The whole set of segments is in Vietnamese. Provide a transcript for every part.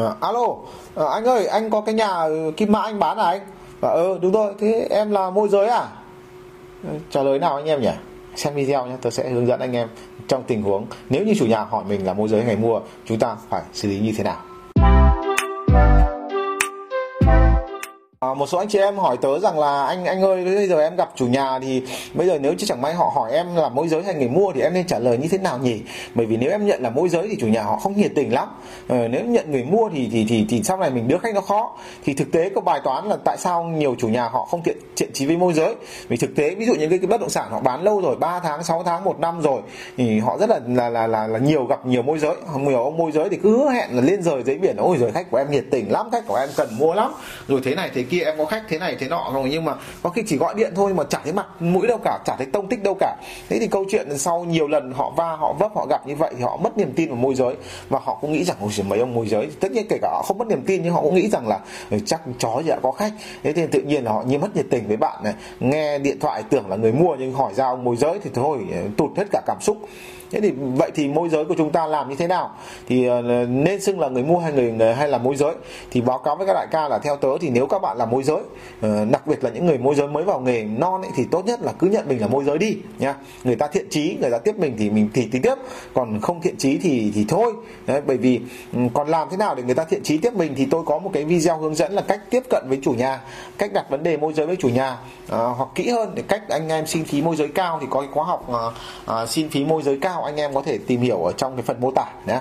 À, alo, à, anh ơi, anh có cái nhà Kim Mã anh bán à anh? Và ừ, đúng rồi, thế em là môi giới à? Trả lời nào anh em nhỉ? Xem video nhé, tôi sẽ hướng dẫn anh em trong tình huống nếu như chủ nhà hỏi mình là môi giới ngày mua, chúng ta phải xử lý như thế nào. À, một số anh chị em hỏi tớ rằng là anh anh ơi bây giờ em gặp chủ nhà thì bây giờ nếu chứ chẳng may họ hỏi em là môi giới hay người mua thì em nên trả lời như thế nào nhỉ? Bởi vì nếu em nhận là môi giới thì chủ nhà họ không nhiệt tình lắm. Ờ, nếu nhận người mua thì thì thì thì sau này mình đưa khách nó khó. Thì thực tế có bài toán là tại sao nhiều chủ nhà họ không thiện thiện trí với môi giới? Vì thực tế ví dụ những cái, cái bất động sản họ bán lâu rồi 3 tháng 6 tháng một năm rồi thì họ rất là là là là, là nhiều gặp nhiều môi giới. Nhiều ông môi giới thì cứ hứa hẹn là lên rời giấy biển ôi rồi khách của em nhiệt tình lắm khách của em cần mua lắm. Rồi thế này thế kia, em có khách thế này thế nọ rồi, nhưng mà có khi chỉ gọi điện thôi mà chả thấy mặt mũi đâu cả, chả thấy tông tích đâu cả. Thế thì câu chuyện sau nhiều lần họ va, họ vấp, họ gặp như vậy thì họ mất niềm tin vào môi giới. Và họ cũng nghĩ rằng, ôi mấy ông môi giới. Tất nhiên kể cả họ không mất niềm tin, nhưng họ cũng nghĩ rằng là ừ, chắc chó gì đã có khách. Thế thì tự nhiên là họ như mất nhiệt tình với bạn này. Nghe điện thoại tưởng là người mua nhưng hỏi ra ông môi giới thì thôi, tụt hết cả cảm xúc thế thì vậy thì môi giới của chúng ta làm như thế nào? Thì ờ, nên xưng là người mua hay người, hay là môi giới? Thì báo cáo với các đại ca là theo tớ thì nếu các bạn là môi giới ờ, đặc biệt là những người môi giới mới vào nghề non ấy, thì tốt nhất là cứ nhận mình là môi giới đi nha người ta thiện trí người ta tiếp mình thì mình thì tính tiếp. Còn không thiện trí thì thì thôi. Đấy, bởi vì ừ, còn làm thế nào để người ta thiện trí tiếp mình thì tôi có một cái video hướng dẫn là cách tiếp cận với chủ nhà cách đặt vấn đề môi giới với chủ nhà. À, hoặc kỹ hơn để cách anh em xin phí môi giới cao thì có cái khóa học à, à, xin phí môi giới cao nào anh em có thể tìm hiểu ở trong cái phần mô tả nhé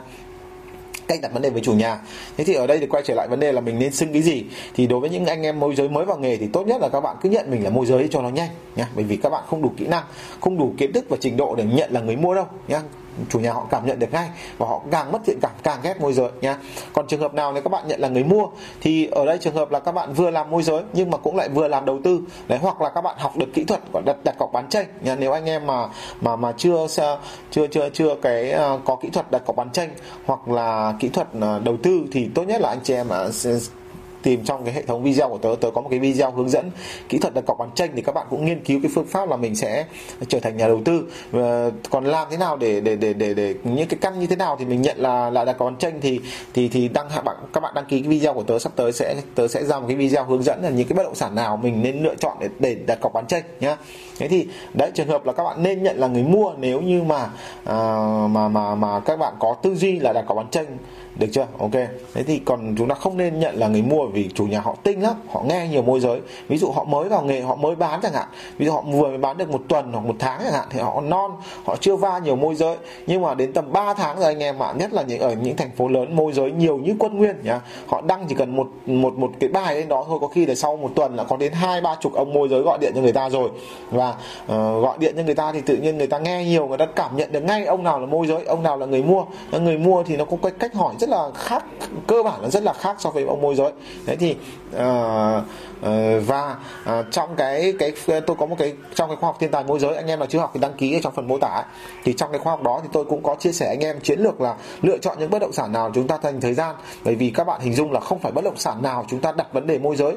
cách đặt vấn đề với chủ nhà. Thế thì ở đây thì quay trở lại vấn đề là mình nên xưng cái gì. Thì đối với những anh em môi giới mới vào nghề thì tốt nhất là các bạn cứ nhận mình là môi giới cho nó nhanh nhé bởi vì các bạn không đủ kỹ năng, không đủ kiến thức và trình độ để nhận là người mua đâu nhé chủ nhà họ cảm nhận được ngay và họ càng mất thiện cảm càng ghét môi giới nha còn trường hợp nào nếu các bạn nhận là người mua thì ở đây trường hợp là các bạn vừa làm môi giới nhưng mà cũng lại vừa làm đầu tư đấy hoặc là các bạn học được kỹ thuật của đặt đặt cọc bán tranh nhá. Nếu anh em mà mà mà chưa chưa chưa chưa cái uh, có kỹ thuật đặt cọc bán tranh hoặc là kỹ thuật uh, đầu tư thì tốt nhất là anh chị em uh, tìm trong cái hệ thống video của tớ. Tớ có một cái video hướng dẫn kỹ thuật đặt cọc bán tranh thì các bạn cũng nghiên cứu cái phương pháp là mình sẽ trở thành nhà đầu tư. Và còn làm thế nào để để để để, để những cái căn như thế nào thì mình nhận là là đặt cọc bán tranh thì thì thì đăng bạn các bạn đăng ký cái video của tớ sắp tới sẽ tớ sẽ ra một cái video hướng dẫn là những cái bất động sản nào mình nên lựa chọn để để đặt cọc bán tranh nhá. Thế thì đấy trường hợp là các bạn nên nhận là người mua nếu như mà à, mà mà mà các bạn có tư duy là đặt cọc bán tranh được chưa? Ok. Thế thì còn chúng ta không nên nhận là người mua vì chủ nhà họ tinh lắm. Họ nghe nhiều môi giới. Ví dụ họ mới vào nghề họ mới bán chẳng hạn. Ví dụ họ vừa mới bán được một tuần hoặc một tháng chẳng hạn thì họ non họ chưa va nhiều môi giới. Nhưng mà đến tầm 3 tháng rồi anh em ạ nhất là những ở những thành phố lớn môi giới nhiều như quân nguyên nhá. Họ đăng chỉ cần một một một cái bài lên đó thôi có khi là sau một tuần là có đến hai ba chục ông môi giới gọi điện cho người ta rồi. Và uh, gọi điện cho người ta thì tự nhiên người ta nghe nhiều người ta cảm nhận được ngay ông nào là môi giới ông nào là người mua. Người mua thì nó có cái cách hỏi rất rất là khác cơ bản là rất là khác so với ông môi giới. Đấy thì uh, uh, và uh, trong cái cái tôi có một cái trong cái khoa học thiên tài môi giới anh em nào chưa học thì đăng ký ở trong phần mô tả ấy. thì trong cái khoa học đó thì tôi cũng có chia sẻ anh em chiến lược là lựa chọn những bất động sản nào chúng ta dành thời gian. Bởi vì các bạn hình dung là không phải bất động sản nào chúng ta đặt vấn đề môi giới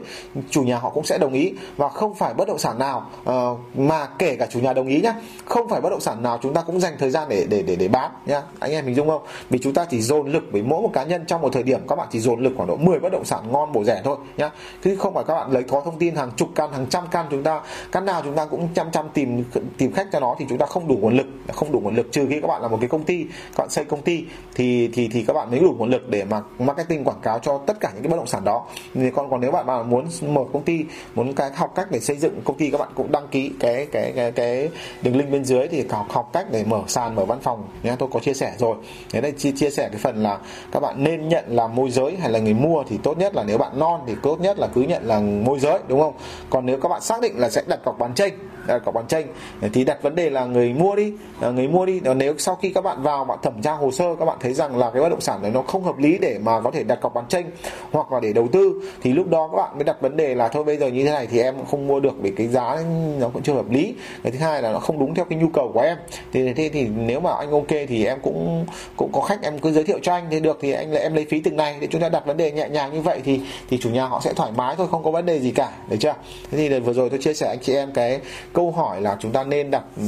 chủ nhà họ cũng sẽ đồng ý. Và không phải bất động sản nào uh, mà kể cả chủ nhà đồng ý nhá không phải bất động sản nào chúng ta cũng dành thời gian để để để để bán nhá. Anh em hình dung không? Vì chúng ta chỉ dồn lực với mỗi một cá nhân trong một thời điểm, các bạn chỉ dồn lực khoảng độ 10 bất động sản ngon bổ rẻ thôi, nhá. Chứ không phải các bạn lấy có thông tin hàng chục căn, hàng trăm căn, chúng ta, căn nào chúng ta cũng chăm chăm tìm tìm khách cho nó thì chúng ta không đủ nguồn lực, không đủ nguồn lực. Trừ khi các bạn là một cái công ty, các bạn xây công ty thì thì thì các bạn mới đủ nguồn lực để mà marketing quảng cáo cho tất cả những cái bất động sản đó. Thì còn còn nếu bạn mà muốn mở công ty, muốn cái học cách để xây dựng công ty, các bạn cũng đăng ký cái cái cái cái đường link bên dưới thì học học cách để mở sàn, mở văn phòng nhé tôi có chia sẻ rồi. Thế đây, chia chia sẻ cái phần là các bạn nên nhận là môi giới hay là người mua thì tốt nhất là nếu bạn non thì tốt nhất là cứ nhận là môi giới, đúng không? Còn nếu các bạn xác định là sẽ đặt cọc bán tranh À, cọc bán tranh. Thì đặt vấn đề là người mua đi à, người mua đi à, nếu sau khi các bạn vào, bạn thẩm tra hồ sơ, các bạn thấy rằng là cái bất động sản này nó không hợp lý để mà có thể đặt cọc bán tranh hoặc là để đầu tư, thì lúc đó các bạn mới đặt vấn đề là thôi bây giờ như thế này thì em không mua được vì cái giá nó cũng chưa hợp lý. Cái thứ hai là nó không đúng theo cái nhu cầu của em. Thì thế thì nếu mà anh ok thì em cũng cũng có khách em cứ giới thiệu cho anh thì được thì anh lại, em lấy phí từng này. Để chúng ta đặt vấn đề nhẹ nhàng như vậy thì thì chủ nhà họ sẽ thoải mái thôi, không có vấn đề gì cả, được chưa? Thế thì vừa rồi tôi chia sẻ anh chị em cái câu hỏi là chúng ta nên đặt ừ,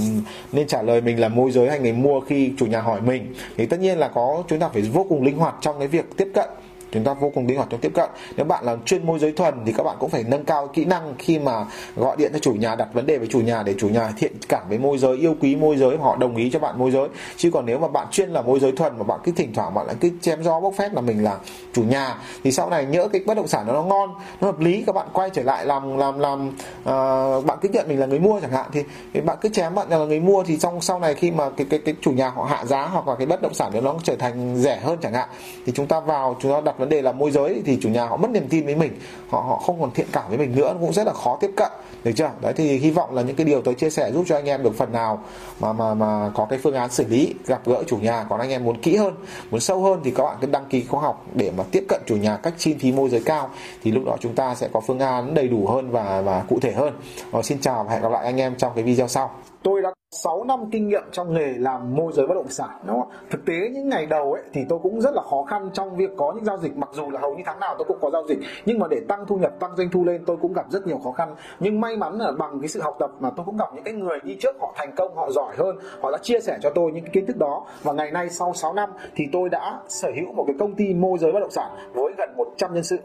nên trả lời mình là môi giới hay người mua khi chủ nhà hỏi mình. Thì tất nhiên là có, chúng ta phải vô cùng linh hoạt trong cái việc tiếp cận chúng ta vô cùng linh hoạt trong tiếp cận. Nếu bạn là chuyên môi giới thuần thì các bạn cũng phải nâng cao kỹ năng khi mà gọi điện cho chủ nhà đặt vấn đề với chủ nhà để chủ nhà thiện cảm với môi giới yêu quý môi giới họ đồng ý cho bạn môi giới. Chứ còn nếu mà bạn chuyên là môi giới thuần mà bạn cứ thỉnh thoảng bạn lại cứ chém gió bốc phét là mình là chủ nhà thì sau này nhỡ cái bất động sản nó ngon nó hợp lý các bạn quay trở lại làm làm làm uh, bạn cứ nhận mình là người mua chẳng hạn thì, thì bạn cứ chém bạn là người mua thì trong sau này khi mà cái cái cái chủ nhà họ hạ giá hoặc là cái bất động sản nó trở thành rẻ hơn chẳng hạn thì chúng ta vào chúng ta đặt vấn đề là môi giới thì chủ nhà họ mất niềm tin với mình họ họ không còn thiện cảm với mình nữa cũng rất là khó tiếp cận được chưa? Đấy thì hy vọng là những cái điều tôi chia sẻ giúp cho anh em được phần nào mà mà mà có cái phương án xử lý gặp gỡ chủ nhà còn anh em muốn kỹ hơn muốn sâu hơn thì các bạn cứ đăng ký khóa học để mà tiếp cận chủ nhà cách chi phí môi giới cao thì lúc đó chúng ta sẽ có phương án đầy đủ hơn và và cụ thể hơn. Rồi, xin chào và hẹn gặp lại anh em trong cái video sau tôi đã 6 năm kinh nghiệm trong nghề làm môi giới bất động sản, đúng không? Thực tế những ngày đầu ấy thì tôi cũng rất là khó khăn trong việc có những giao dịch. Mặc dù là hầu như tháng nào tôi cũng có giao dịch, nhưng mà để tăng thu nhập, tăng doanh thu lên tôi cũng gặp rất nhiều khó khăn. Nhưng may mắn là bằng cái sự học tập mà tôi cũng gặp những cái người đi trước, họ thành công, họ giỏi hơn, họ đã chia sẻ cho tôi những cái kiến thức đó. Và ngày nay sau 6 năm thì tôi đã sở hữu một cái công ty môi giới bất động sản với gần 100 nhân sự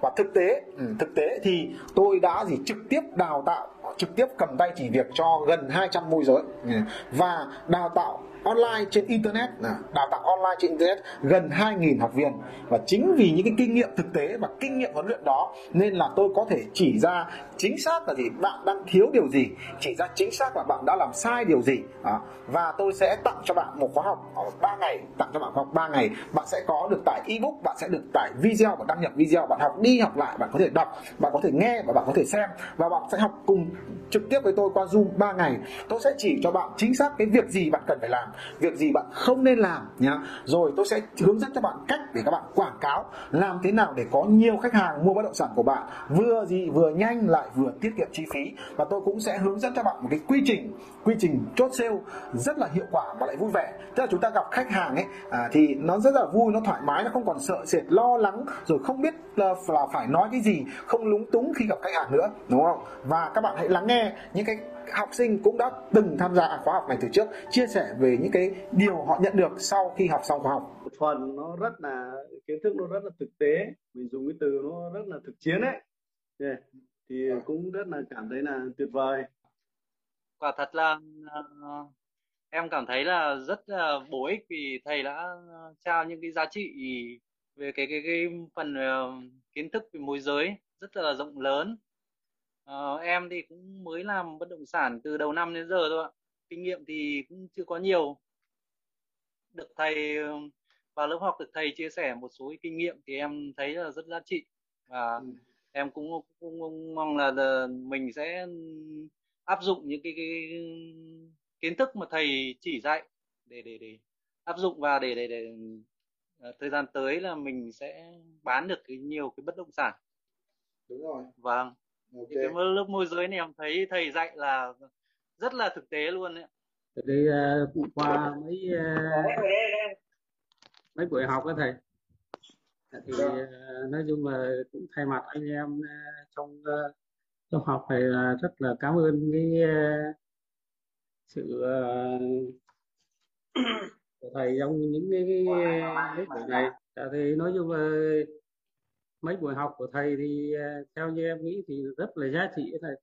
và thực tế ừ, thực tế thì tôi đã gì trực tiếp đào tạo trực tiếp cầm tay chỉ việc cho gần 200 môi giới và đào tạo online trên internet đào tạo online trên internet gần 2.000 học viên. Và chính vì những cái kinh nghiệm thực tế và kinh nghiệm huấn luyện đó, nên là tôi có thể chỉ ra chính xác là gì, bạn đang thiếu điều gì, chỉ ra chính xác là bạn đã làm sai điều gì. Và tôi sẽ tặng cho bạn một khóa học ở 3 ngày, tặng cho bạn khóa học 3 ngày. Bạn sẽ có được tải ebook, bạn sẽ được tải video và đăng nhập video, bạn học đi học lại, bạn có thể đọc, bạn có thể nghe và bạn có thể xem. Và bạn sẽ học cùng trực tiếp với tôi qua Zoom 3 ngày. Tôi sẽ chỉ cho bạn chính xác cái việc gì bạn cần phải làm việc gì bạn không nên làm nhá. Rồi tôi sẽ hướng dẫn cho bạn cách để các bạn quảng cáo làm thế nào để có nhiều khách hàng mua bất động sản của bạn. Vừa gì vừa nhanh lại vừa tiết kiệm chi phí. Và tôi cũng sẽ hướng dẫn cho bạn một cái quy trình quy trình chốt sale rất là hiệu quả và lại vui vẻ. Tức là chúng ta gặp khách hàng ấy à, thì nó rất là vui nó thoải mái nó không còn sợ sệt lo lắng rồi không biết là, là phải nói cái gì không lúng túng khi gặp khách hàng nữa đúng không? Và các bạn hãy lắng nghe những cái học sinh cũng đã từng tham gia khóa học này từ trước chia sẻ về những cái điều họ nhận được sau khi học xong khóa học một phần nó rất là kiến thức nó rất là thực tế mình dùng cái từ nó rất là thực chiến ấy yeah. thì à. cũng rất là cảm thấy là tuyệt vời quả thật là uh, em cảm thấy là rất là bổ ích vì thầy đã trao những cái giá trị về cái cái cái phần uh, kiến thức về môi giới rất là rộng lớn Ờ, em thì cũng mới làm bất động sản từ đầu năm đến giờ thôi ạ. Kinh nghiệm thì cũng chưa có nhiều. Được thầy vào lớp học được thầy chia sẻ một số kinh nghiệm thì em thấy là rất giá trị và ừ. em cũng, cũng, cũng mong là, là mình sẽ áp dụng những cái, cái kiến thức mà thầy chỉ dạy để để để áp dụng và để để để uh, thời gian tới là mình sẽ bán được cái nhiều cái bất động sản. Đúng rồi. Vâng okay. cái lớp môi giới này em thấy thầy dạy là rất là thực tế luôn đấy đi uh, qua mấy uh, mấy buổi học đó thầy. Thì uh, nói chung là cũng thay mặt anh em uh, trong uh, trong học thầy là rất là cảm ơn cái uh, sự uh, của thầy trong những cái, cái, cái buổi này. Thì nói chung là mấy buổi học của thầy thì uh, theo như em nghĩ thì rất là giá trị thầy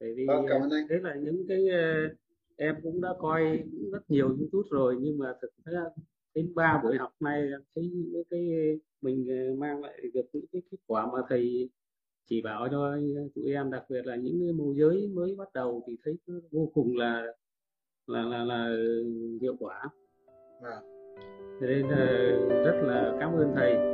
bởi vì vâng, cảm ơn anh. đấy là những cái uh, em cũng đã coi rất nhiều youtube rồi nhưng mà thực ra đến ba buổi học này thấy những cái mình mang lại được những cái kết quả mà thầy chỉ bảo cho tụi em đặc biệt là những môi giới mới bắt đầu thì thấy vô cùng là là là là hiệu quả à. nên là rất là cảm ơn thầy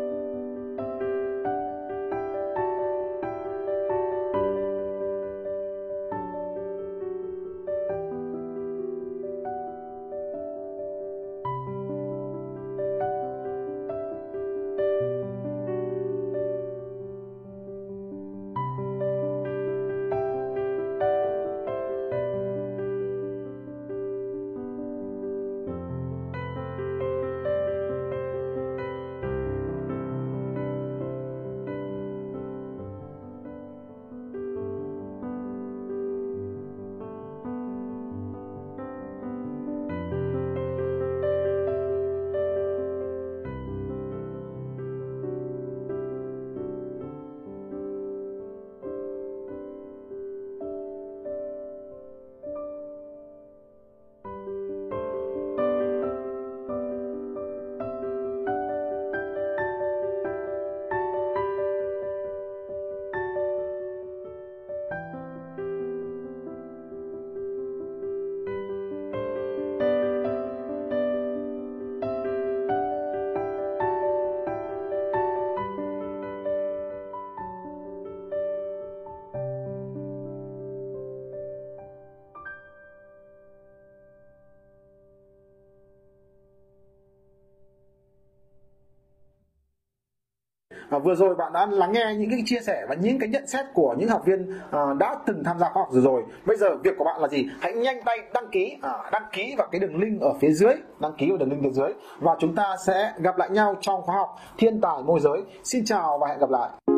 à, vừa rồi bạn đã lắng nghe những cái chia sẻ và những cái nhận xét của những học viên à, đã từng tham gia khóa học rồi rồi. Bây giờ việc của bạn là gì? Hãy nhanh tay đăng ký à, đăng ký vào cái đường link ở phía dưới đăng ký vào đường link phía dưới. Và chúng ta sẽ gặp lại nhau trong khóa học thiên tài môi giới. Xin chào và hẹn gặp lại.